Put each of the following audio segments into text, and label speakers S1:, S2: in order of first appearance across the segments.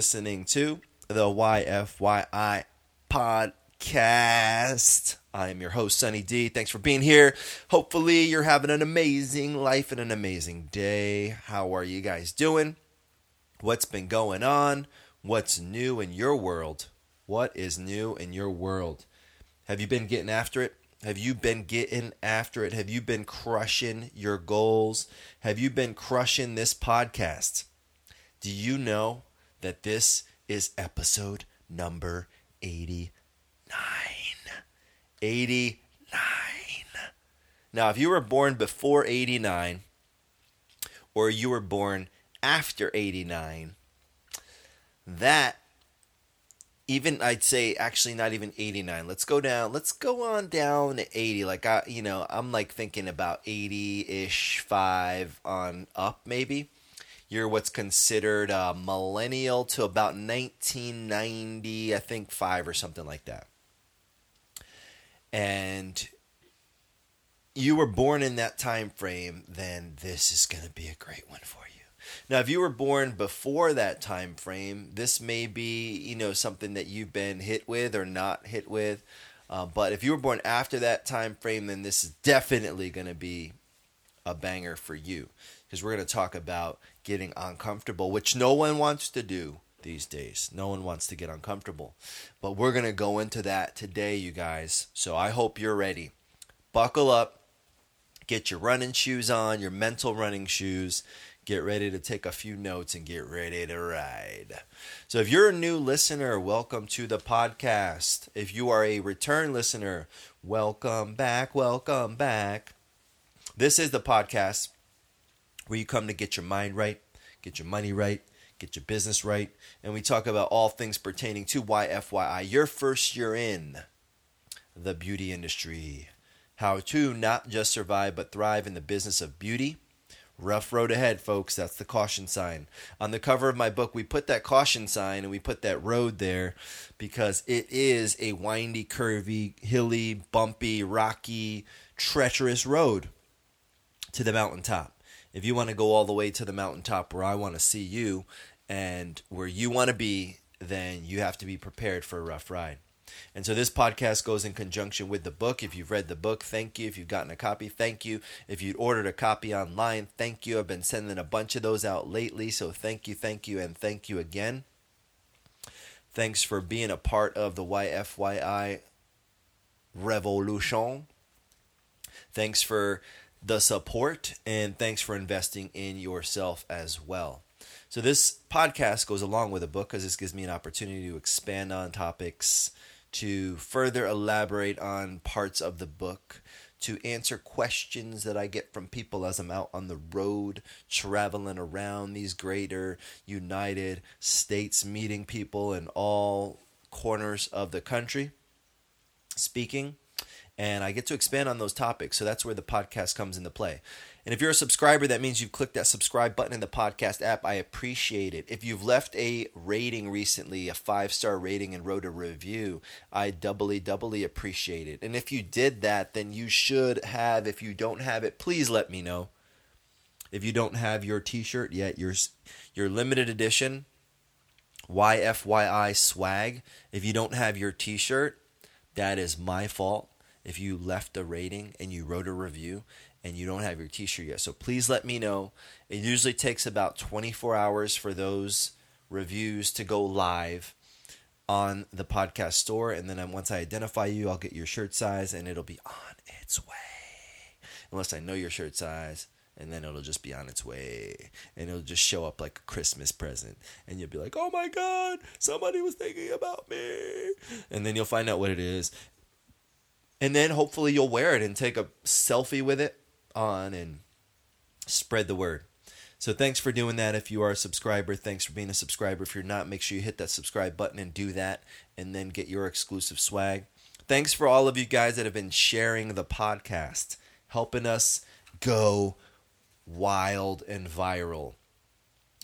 S1: listening to the YFYI podcast. I am your host, Sunny D. Thanks for being here. Hopefully, you're having an amazing life and an amazing day. How are you guys doing? What's been going on? What's new in your world? What is new in your world? Have you been getting after it? Have you been getting after it? Have you been crushing your goals? Have you been crushing this podcast? Do you know that this is episode number 89? 89. Now, if you were born before 89 or you were born after 89, that even I'd say actually not even 89. Let's go down. Let's go on down to 80. Like I, you know, I'm like thinking about 80-ish 5 on up maybe. You're what's considered a millennial to about 1990, I think 5 or something like that. And you were born in that time frame, then this is going to be a great one for you. Now, if you were born before that time frame, this may be you know something that you've been hit with or not hit with. Uh, but if you were born after that time frame, then this is definitely going to be a banger for you because we're going to talk about getting uncomfortable, which no one wants to do these days. No one wants to get uncomfortable. But we're going to go into that today, you guys. So I hope you're ready. Buckle up, get your running shoes on, your mental running shoes get ready to take a few notes and get ready to ride. So, if you're a new listener, welcome to the podcast. If you are a return listener, welcome back, welcome back. This is the podcast where you come to get your mind right, get your money right, get your business right, and we talk about all things pertaining to YFYI, your first year in the beauty industry. How to not just survive but thrive in the business of beauty Rough road ahead, folks. That's the caution sign. On the cover of my book, we put that caution sign and we put that road there because it is a windy, curvy, hilly, bumpy, rocky, treacherous road to the mountaintop. If you want to go all the way to the mountaintop where I want to see you and where you want to be, then you have to be prepared for a rough ride. And so this podcast goes in conjunction with the book. If you've read the book, thank you. If you've gotten a copy, thank you. If you'd ordered a copy online, thank you. I've been sending a bunch of those out lately, so thank you, thank you, and thank you again. Thanks for being a part of the YFYI revolution. Thanks for the support, and thanks for investing in yourself as well. So, this podcast goes along with the book because this gives me an opportunity to expand on topics to further elaborate on parts of the book, to answer questions that I get from people as I'm out on the road traveling around these greater United States, meeting people in all corners of the country, speaking. And I get to expand on those topics. So that's where the podcast comes into play. And if you're a subscriber, that means you've clicked that subscribe button in the podcast app. I appreciate it. If you've left a rating recently, a five star rating, and wrote a review, I doubly, doubly appreciate it. And if you did that, then you should have. If you don't have it, please let me know. If you don't have your t shirt yet, your, your limited edition YFYI swag, if you don't have your t shirt, that is my fault if you left a rating and you wrote a review and you don't have your t-shirt yet. So please let me know. It usually takes about 24 hours for those reviews to go live on the podcast store and then once I identify you, I'll get your shirt size and it'll be on its way. Unless I know your shirt size and then it'll just be on its way and it'll just show up like a christmas present and you'll be like oh my god somebody was thinking about me and then you'll find out what it is and then hopefully you'll wear it and take a selfie with it on and spread the word. So thanks for doing that. If you are a subscriber, thanks for being a subscriber. If you're not, make sure you hit that subscribe button and do that and then get your exclusive swag. Thanks for all of you guys that have been sharing the podcast, helping us go wild and viral.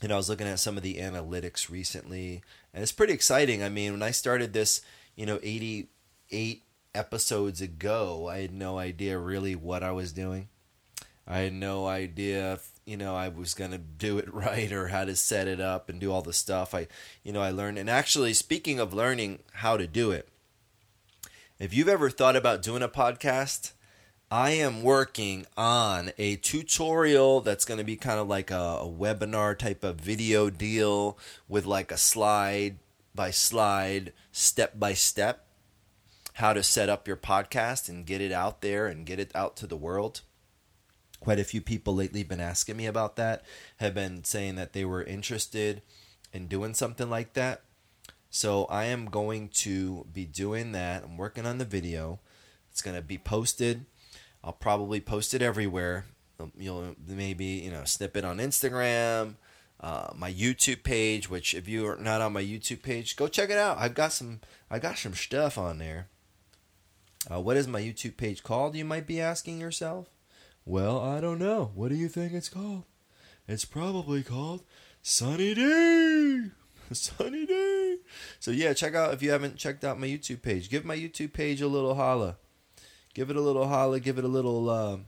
S1: And I was looking at some of the analytics recently, and it's pretty exciting. I mean, when I started this, you know, 88 episodes ago, I had no idea really what I was doing. I had no idea if, you know, I was going to do it right or how to set it up and do all the stuff. I, you know, I learned. And actually, speaking of learning how to do it, if you've ever thought about doing a podcast, I am working on a tutorial that's going to be kind of like a, a, webinar type of video deal with like a slide by slide, step by step, how to set up your podcast and get it out there and get it out to the world. Quite a few people lately been asking me about that, have been saying that they were interested in doing something like that. So I am going to be doing that. I'm working on the video. It's going to be posted. I'll probably post it everywhere. Um, you'll maybe you know snip it on Instagram, uh, my YouTube page. Which if you are not on my YouTube page, go check it out. I've got some I got some stuff on there. Uh, what is my YouTube page called? You might be asking yourself. Well, I don't know. What do you think it's called? It's probably called Sunny D! Sunny D! So yeah, check out if you haven't checked out my YouTube page. Give my YouTube page a little holla. Give it a little holla. Give it a little. Uh,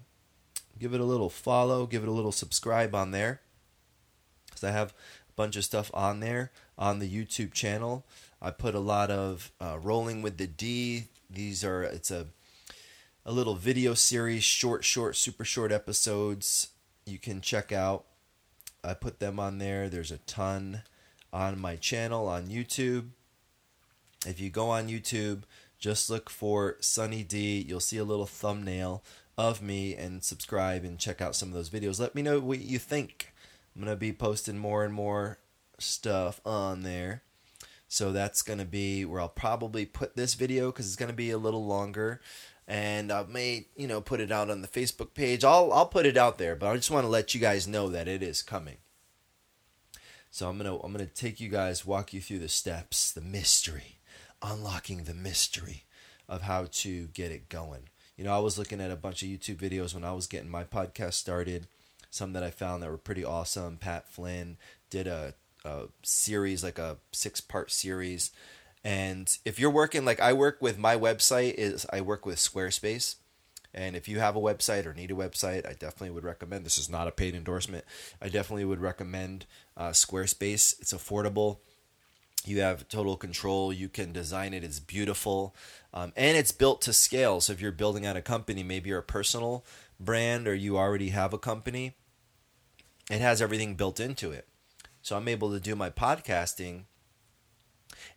S1: give it a little follow. Give it a little subscribe on there. Because I have a bunch of stuff on there on the YouTube channel. I put a lot of uh, rolling with the D. These are it's a a little video series, short, short, super short episodes you can check out. I put them on there. There's a ton on my channel on YouTube. If you go on YouTube, just look for Sunny D. You'll see a little thumbnail of me and subscribe and check out some of those videos. Let me know what you think. I'm going to be posting more and more stuff on there. So that's going to be where I'll probably put this video because it's going to be a little longer. And I may, you know, put it out on the Facebook page. I'll I'll put it out there, but I just want to let you guys know that it is coming. So I'm gonna I'm gonna take you guys, walk you through the steps, the mystery, unlocking the mystery of how to get it going. You know, I was looking at a bunch of YouTube videos when I was getting my podcast started. Some that I found that were pretty awesome. Pat Flynn did a a series, like a six part series. And if you're working like I work with my website is I work with Squarespace. And if you have a website or need a website, I definitely would recommend. This is not a paid endorsement. I definitely would recommend uh, Squarespace. It's affordable. You have total control. You can design it. It's beautiful, um, and it's built to scale. So if you're building out a company, maybe you're a personal brand or you already have a company, it has everything built into it. So I'm able to do my podcasting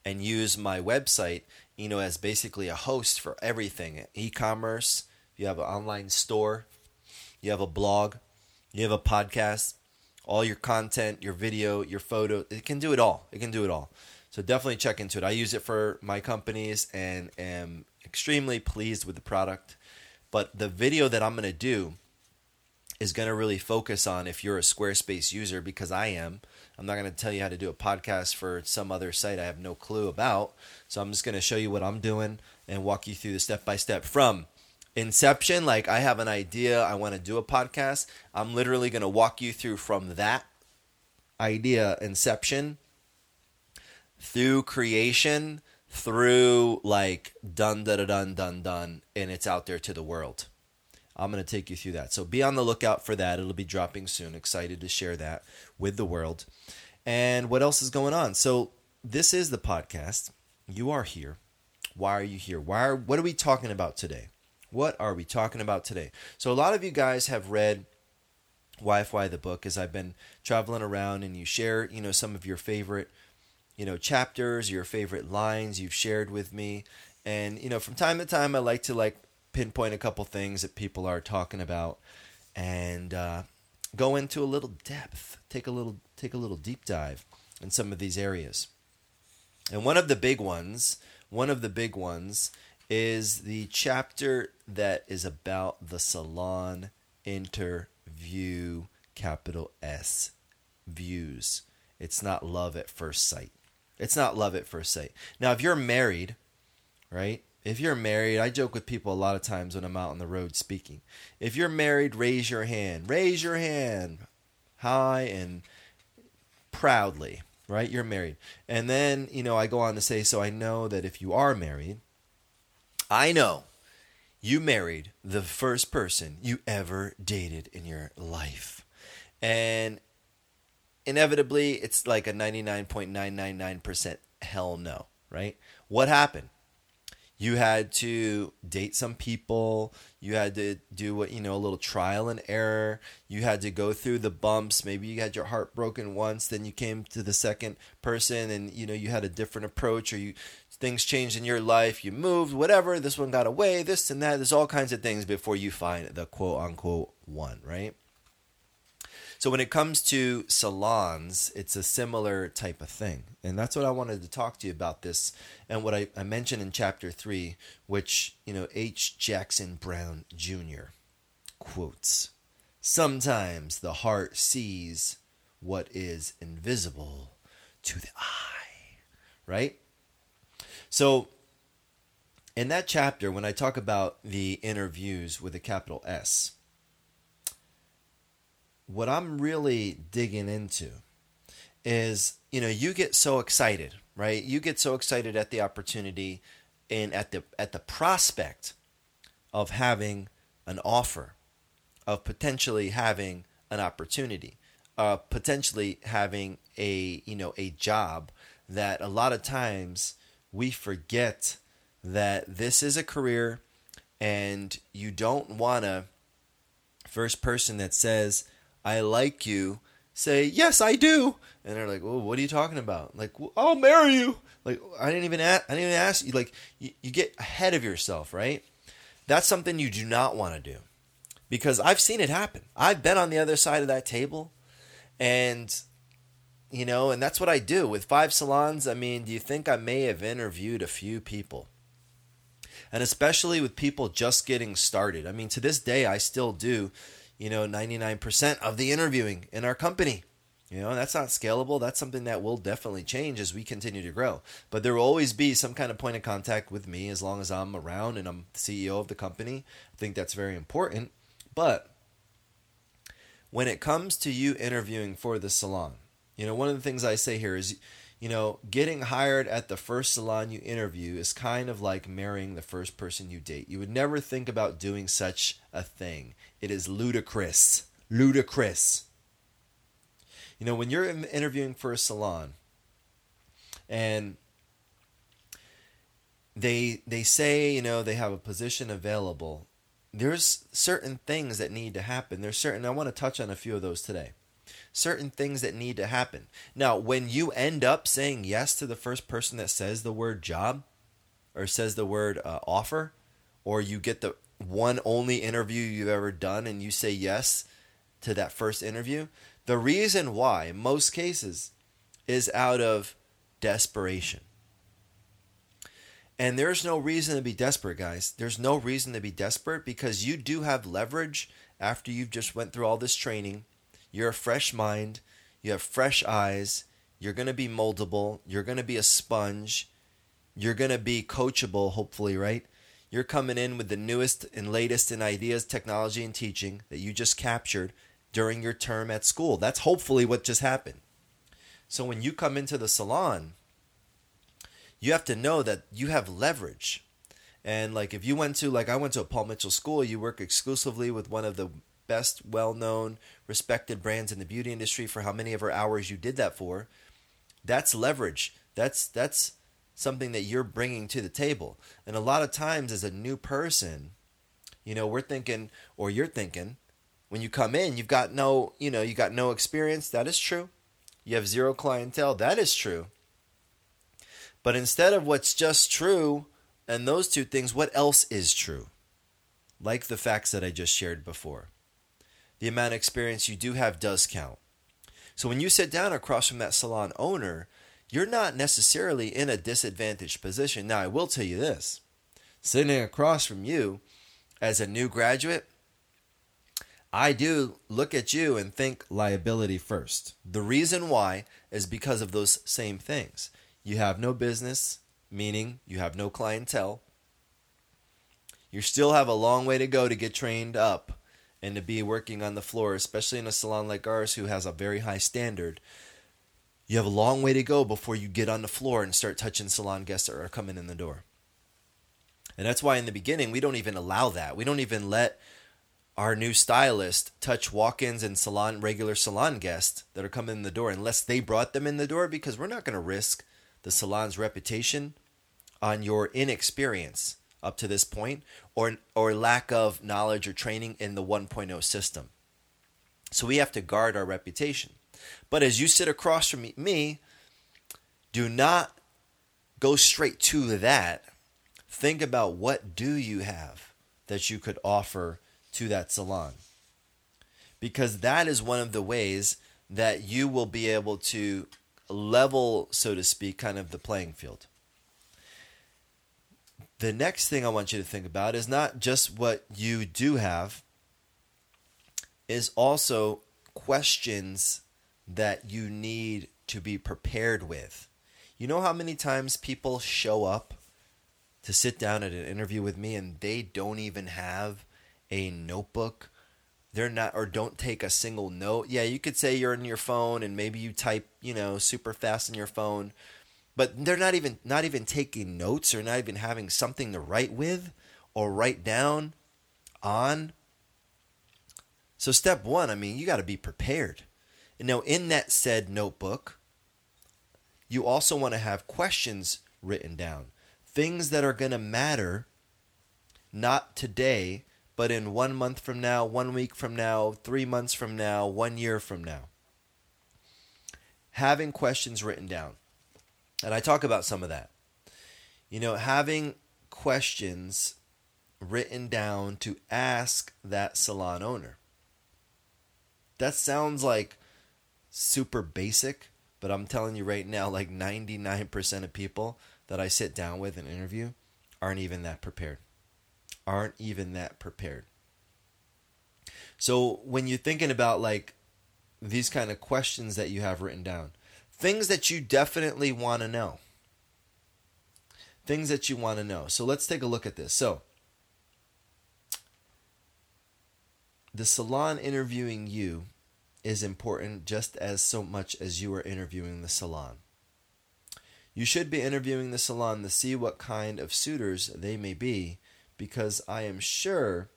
S1: and use my website, you know, as basically a host for everything. E-commerce, you have an online store, you have a blog, you have a podcast, all your content, your video, your photo, it can do it all. It can do it all. So definitely check into it. I use it for my companies and am extremely pleased with the product. But the video that I'm going to do is going to really focus on if you're a Squarespace user because I am I'm not going to tell you how to do a podcast for some other site I have no clue about. So I'm just going to show you what I'm doing and walk you through the step by step from inception. Like I have an idea, I want to do a podcast. I'm literally going to walk you through from that idea, inception, through creation, through like done, done, done, done, done, and it's out there to the world. I'm going to take you through that. So be on the lookout for that. It'll be dropping soon. Excited to share that with the world. And what else is going on? So this is the podcast. You are here. Why are you here? Why are, what are we talking about today? What are we talking about today? So a lot of you guys have read YFYI the book as I've been traveling around and you share, you know, some of your favorite, you know, chapters, your favorite lines you've shared with me. And, you know, from time to time I like to like pinpoint a couple things that people are talking about and uh, go into a little depth. Take a little take a little deep dive in some of these areas. And one of the big ones one of the big ones is the chapter that is about the salon interview capital S views. It's not love at first sight. It's not love at first sight. Now if you're married right if you're married, I joke with people a lot of times when I'm out on the road speaking. If you're married, raise your hand. Raise your hand high and proudly, right? You're married. And then, you know, I go on to say, so I know that if you are married, I know you married the first person you ever dated in your life. And inevitably, it's like a 99.999% hell no, right? What happened? You had to date some people. You had to do what, you know, a little trial and error. You had to go through the bumps. Maybe you had your heart broken once, then you came to the second person and, you know, you had a different approach or you things changed in your life, you moved, whatever, this one got away, this and that. There's all kinds of things before you find the quote unquote one, right? So when it comes to salons, it's a similar type of thing. And that's what I wanted to talk to you about this and what I, I mentioned in chapter three, which, you know, H. Jackson Brown Jr. quotes. Sometimes the heart sees what is invisible to the eye. Right? So in that chapter, when I talk about the interviews with a capital S, what I'm really digging into is, you know, you get so excited, right? You get so excited at the opportunity and at the at the prospect of having an offer, of potentially having an opportunity, uh, potentially having a you know a job that a lot of times we forget that this is a career and you don't want to first person that says I like you, say, Yes, I do. And they're like, Well, what are you talking about? Like, well, I'll marry you. Like, I didn't even ask, I didn't even ask you. Like, you, you get ahead of yourself, right? That's something you do not want to do because I've seen it happen. I've been on the other side of that table and you know, and that's what I do with five salons. I mean, do you think I may have interviewed a few people? And especially with people just getting started. I mean, to this day, I still do you know, 99% of the interviewing in our company. You know, that's not scalable. That's something that will definitely change as we continue to grow. But there will always be some kind of point of contact with me as long as I'm around and I'm the CEO of the company. I think that's very important. But when it comes to you interviewing for the salon, you know, one of the things I say here is you know, getting hired at the first salon you interview is kind of like marrying the first person you date. You would never think about doing such a thing. It is ludicrous. Ludicrous. You know, when you're interviewing for a salon and they they say, you know, they have a position available, there's certain things that need to happen. There's certain I want to touch on a few of those today certain things that need to happen. Now, when you end up saying yes to the first person that says the word job or says the word uh, offer, or you get the one only interview you've ever done and you say yes to that first interview, the reason why, in most cases, is out of desperation. And there's no reason to be desperate, guys. There's no reason to be desperate because you do have leverage after you've just went through all this training you're a fresh mind. You have fresh eyes. You're going to be moldable. You're going to be a sponge. You're going to be coachable, hopefully, right? You're coming in with the newest and latest in ideas, technology, and teaching that you just captured during your term at school. That's hopefully what just happened. So when you come into the salon, you have to know that you have leverage. And like if you went to like I went to a Paul Mitchell school, you work exclusively with one of the best, well known, respected brands in the beauty industry for how many of our hours you did that for, that's leverage. That's that's something that you're bringing to the table. And a lot of times as a new person, you know, we're thinking or you're thinking when you come in, you've got no, you know, you got no experience. That is true. You have zero clientele. That is true. But instead of what's just true and those two things, what else is true? Like the facts that I just shared before the amount of experience you do have does count. So when you sit down across from that salon owner, you're not necessarily in a disadvantaged position. Now, I will tell you this sitting across from you as a new graduate, I do look at you and think liability first. The reason why is because of those same things. You have no business, meaning you have no clientele. You still have a long way to go to get trained up and to be working on the floor, especially in a salon like ours who has a very high standard, you have a long way to go before you get on the floor and start touching salon guests that are coming in the door. And that's why in the beginning, we don't even allow that. We don't even let our new stylist touch walk-ins and salon regular salon guests that are coming in the door unless they brought them in the door because we're not going to risk the salon's reputation on your inexperience up to this point or or lack of knowledge or training in the 1.0 system. So we have to guard our reputation. But as you sit across from me, do not go straight to that. Think about what do you have that you could offer to that salon. Because that is one of the ways that you will be able to level, so to speak, kind of the playing field. The next thing I want you to think about is not just what you do have, is also questions that you need to be prepared with. You know how many times people show up to sit down at an interview with me and they don't even have a notebook they're not or don't take a single note yeah you could say you're in your phone and maybe you type you know super fast in your phone but they're not even not even taking notes or not even having something to write with or write down on so step one i mean you got to be prepared and now in that said notebook you also want to have questions written down things that are going to matter not today but in one month from now, one week from now, three months from now, one year from now. Having questions written down. And I talk about some of that. You know, having questions written down to ask that salon owner. That sounds like super basic, but I'm telling you right now, like 99% of people that I sit down with and interview aren't even that prepared aren't even that prepared. So when you're thinking about like these kind of questions that you have written down, things that you definitely want to know. Things that you want to know. So let's take a look at this. So the salon interviewing you is important just as so much as you are interviewing the salon. You should be interviewing the salon to see what kind of suitors they may be because I am sure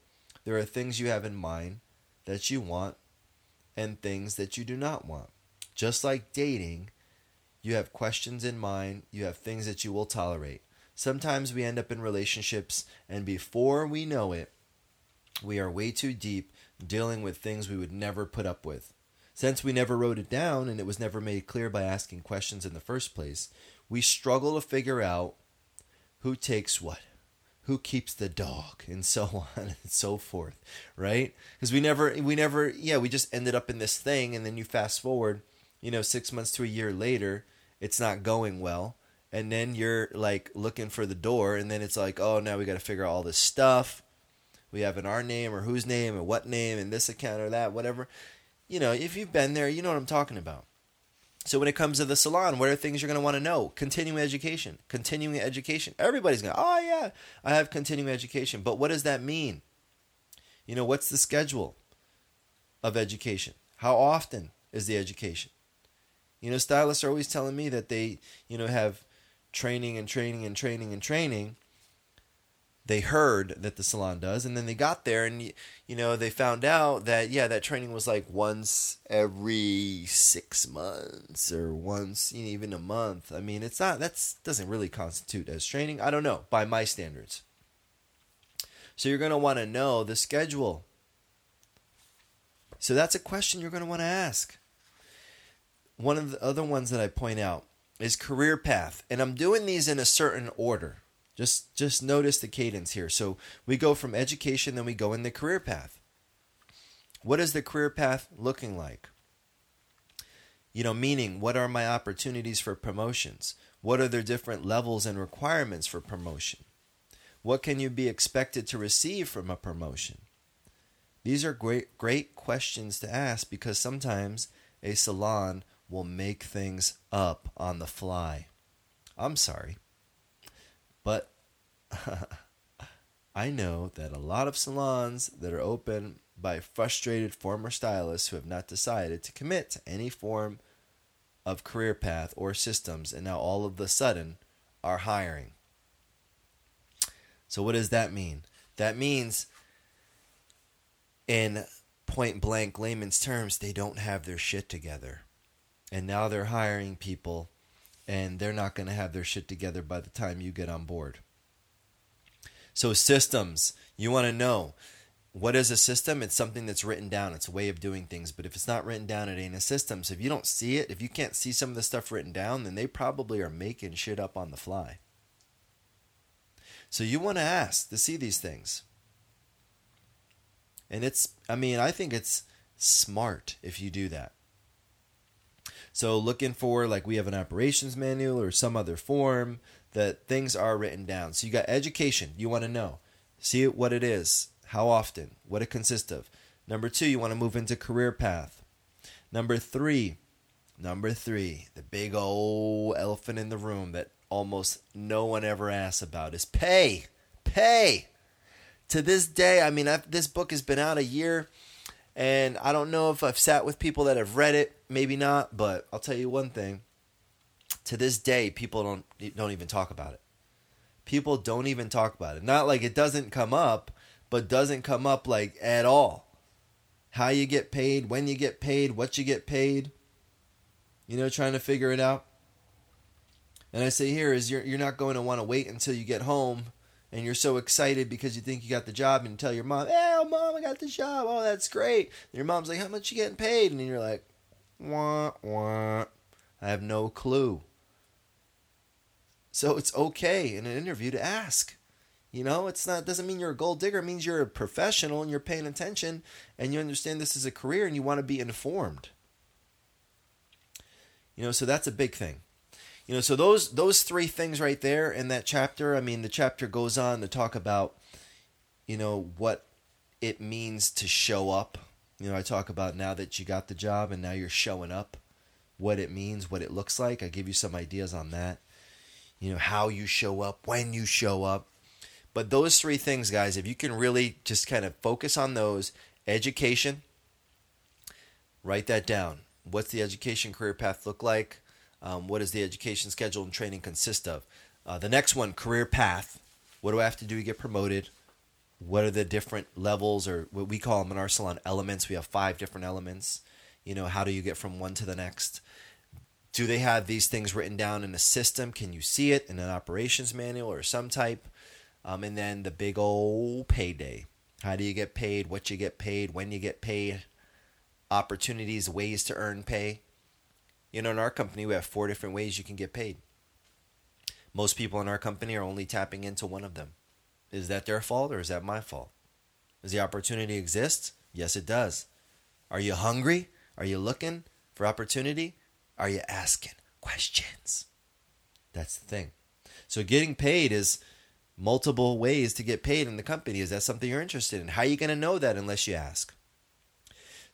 S1: there are things you have in mind that you want and things that you do not want. Just like dating, you have questions in mind, you have things that you will tolerate. Sometimes we end up in relationships, and before we know it, we are way too deep dealing with things we would never put up with. Since we never wrote it down and it was never made clear by asking questions in the first place, we struggle to figure out who takes what who keeps the dog and so on and so forth right because we never we never yeah we just ended up in this thing and then you fast forward you know six months to a year later it's not going well and then you're like looking for the door and then it's like oh now we got to figure out all this stuff we have in our name or whose name and what name and this account or that whatever you know if you've been there you know what i'm talking about so when it comes to the salon, what are things you're going to want to know? Continuing education, continuing education. Everybody's going, oh yeah, I have continuing education. But what does that mean? You know, what's the schedule of education? How often is the education? You know, stylists are always telling me that they, you know, have training and training and training and training. They heard that the salon does and then they got there and you know they found out that yeah that training was like once every six months or once you know, even a month. I mean it's not that's doesn't really constitute as training. I don't know by my standards. So you're going to want to know the schedule. So that's a question you're going to want to ask one of the other ones that i point out is career path and i'm doing these in a certain order just just notice the cadence here. So we go from education, then we go in the career path. What is the career path looking like? You know, meaning what are my opportunities for promotions? What are the different levels and requirements for promotion? What can you be expected to receive from a promotion? These are great great questions to ask because sometimes a salon will make things up on the fly. I'm sorry. But I know that a lot of salons that are open by frustrated former stylists who have not decided to commit to any form of career path or systems and now all of the sudden are hiring. So, what does that mean? That means, in point blank layman's terms, they don't have their shit together. And now they're hiring people, and they're not going to have their shit together by the time you get on board. So, systems, you want to know what is a system? It's something that's written down. It's a way of doing things. But if it's not written down, it ain't a system. So if you don't see it, if you can't see some of the stuff written down, then they probably are making shit up on the fly. So you want to ask to see these things. And it's, I mean, I think it's smart if you do that. So looking for, like, we have an operations manual or some other form that things are written down. So you got education. You want to know. See what it is how often, what it consists of. Number two, you want to move into career path. Number three, number three, the big old elephant in the room that almost no one ever asks about is pay. Pay. To this day, I mean, I've, this book has been out a year, and I don't know if I've sat with people that have read it. Maybe not, but I'll tell you one thing. To this day, people don't don't even talk about it. People don't even talk about it. Not like it doesn't come up, but doesn't come up like at all. How you get paid, when you get paid, what you get paid. You know, trying to figure it out. And I say here is you're you're not going to want to wait until you get home and you're so excited because you think you got the job and you tell your mom, "Hey, oh, mom, I got the job. Oh, that's great." And your mom's like, "How much you getting paid?" And you're like, "Wah wah." I have no clue. So it's okay in an interview to ask. You know, it's not doesn't mean you're a gold digger. It means you're a professional and you're paying attention and you understand this is a career and you want to be informed. You know, so that's a big thing. You know, so those those three things right there in that chapter. I mean, the chapter goes on to talk about, you know, what it means to show up. You know, I talk about now that you got the job and now you're showing up, what it means, what it looks like. I give you some ideas on that. You know, how you show up, when you show up but those three things, guys, if you can really just kind of focus on those education, write that down. What's the education career path look like? Um, what does the education schedule and training consist of? Uh, the next one, career path. What do I have to do to get promoted? What are the different levels, or what we call them in our salon elements? We have five different elements. You know, how do you get from one to the next? Do they have these things written down in a system? Can you see it in an operations manual or some type? Um, and then the big old payday. How do you get paid? What you get paid? When you get paid? Opportunities, ways to earn pay. You know, in our company, we have four different ways you can get paid. Most people in our company are only tapping into one of them. Is that their fault or is that my fault? Does the opportunity exist? Yes, it does. Are you hungry? Are you looking for opportunity? Are you asking questions? That's the thing. So getting paid is multiple ways to get paid in the company. Is that something you're interested in? How are you going to know that unless you ask?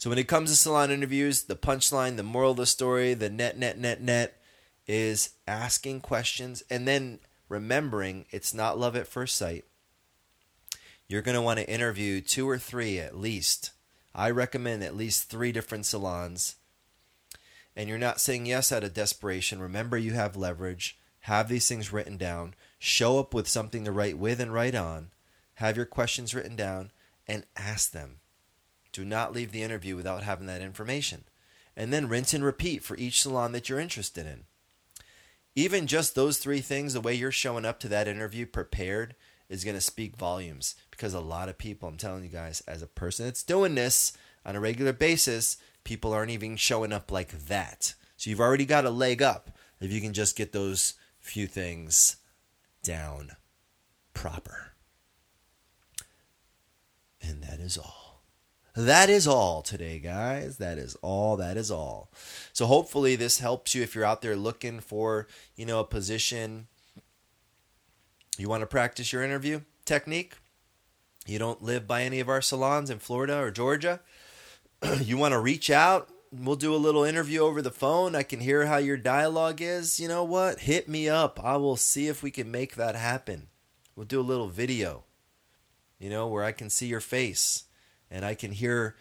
S1: So when it comes to salon interviews, the punchline, the moral of the story, the net, net, net, net is asking questions and then remembering it's not love at first sight. You're going to want to interview two or three at least. I recommend at least three different salons. And you're not saying yes out of desperation. Remember, you have leverage. Have these things written down show up with something to write with and write on, have your questions written down, and ask them. Do not leave the interview without having that information. And then rinse and repeat for each salon that you're interested in. Even just those three things, the way you're showing up to that interview prepared, is going to speak volumes because a lot of people, I'm telling you guys, as a person that's doing this on a regular basis, people aren't even showing up like that. So you've already got a leg up if you can just get those few things down proper. And that is all. That is all today, guys. That is all. That is all. So hopefully this helps you if you're out there looking for, you know, a position. You want to practice your interview technique? You don't live by any of our salons in Florida or Georgia? you want to reach out we'll do a little interview over the phone. I can hear how your dialogue is. You know what? Hit me up. I will see if we can make that happen. We'll do a little video, you know, where I can see your face and I can hear,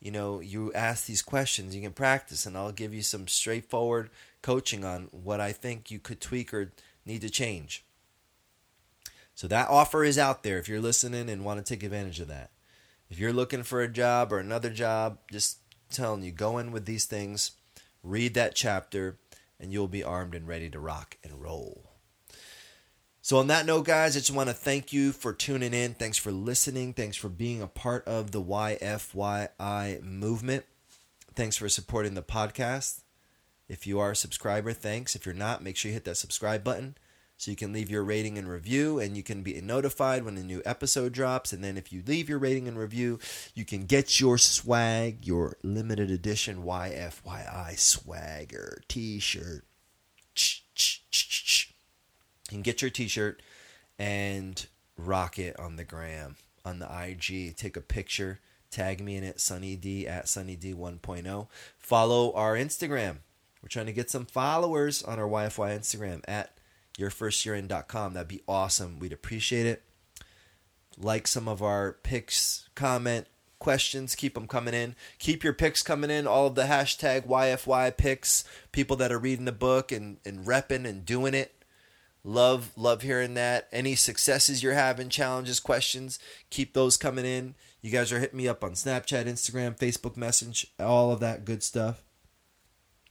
S1: you know, you ask these questions. You can practice, and I'll give you some straightforward coaching on what I think you could tweak or need to change. So that offer is out there if you're listening and want to take advantage of that. If you're looking for a job or another job, just telling you, go in with these things, read that chapter, and you'll be armed and ready to rock and roll. So, on that note, guys, I just want to thank you for tuning in. Thanks for listening. Thanks for being a part of the YFYI movement. Thanks for supporting the podcast. If you are a subscriber, thanks. If you're not, make sure you hit that subscribe button so you can leave your rating and review and you can be notified when a new episode drops and then if you leave your rating and review you can get your swag your limited edition yfyi swagger t-shirt you can get your t-shirt and rock it on the gram on the ig take a picture tag me in it sunny d at sunny d 1.0 follow our instagram we're trying to get some followers on our yfy instagram at yourfirstyearin.com. That'd be awesome. We'd appreciate it. Like some of our picks, comment, questions, keep them coming in. Keep your picks coming in. All of the hashtag YFY picks, people that are reading the book and, and repping and doing it. Love, love hearing that. Any successes you're having, challenges, questions, keep those coming in. You guys are hitting me up on Snapchat, Instagram, Facebook Message, all of that good stuff.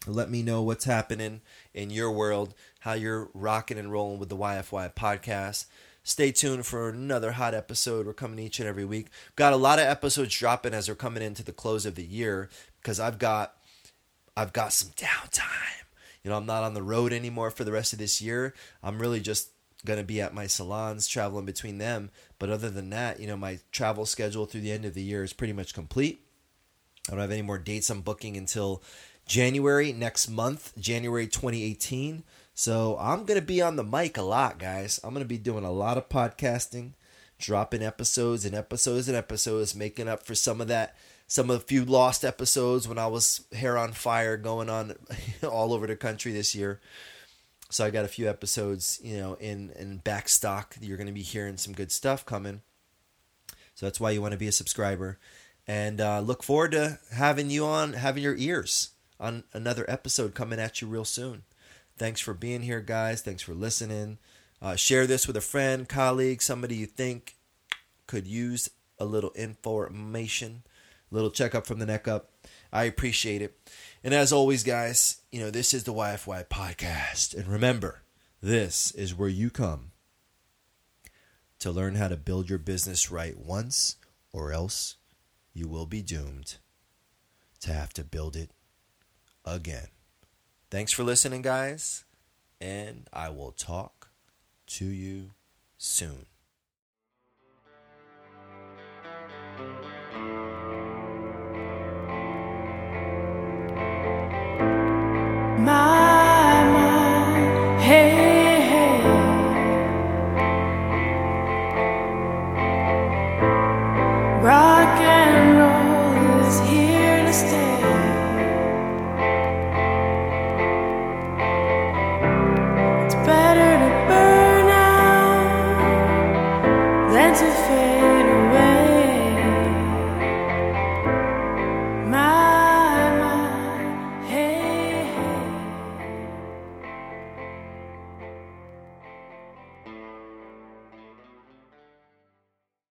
S1: Let me know what's happening in your world, how you're rocking and rolling with the YFY podcast. Stay tuned for another hot episode. We're coming each and every week. Got a lot of episodes dropping as we're coming into the close of the year because I've got I've got some downtime. You know, I'm not on the road anymore for the rest of this year. I'm really just going to be at my salons traveling between them. But other than that, you know, my travel schedule through the end of the year is pretty much complete. I don't have any more dates I'm booking until January next month, January 2018. So I'm going to be on the mic a lot, guys. I'm going to be doing a lot of podcasting, dropping episodes and episodes and episodes, making up for some of that, some of the few lost episodes when I was hair on fire going on all over the country this year. So I got a few episodes, you know, in in back stock. You're going to be hearing some good stuff coming. So that's why you want to be a subscriber, and uh, look forward to having you on, having your ears on another episode coming at you real soon. Thanks for being here, guys. Thanks for listening. Uh, share this with a friend, colleague, somebody you think could use a little information, little checkup from the neck up. I appreciate it. And as always, guys, you know, this is the YFY podcast. And remember, this is where you come to learn how to build your business right once, or else you will be doomed to have to build it again. Thanks for listening, guys, and I will talk to you soon.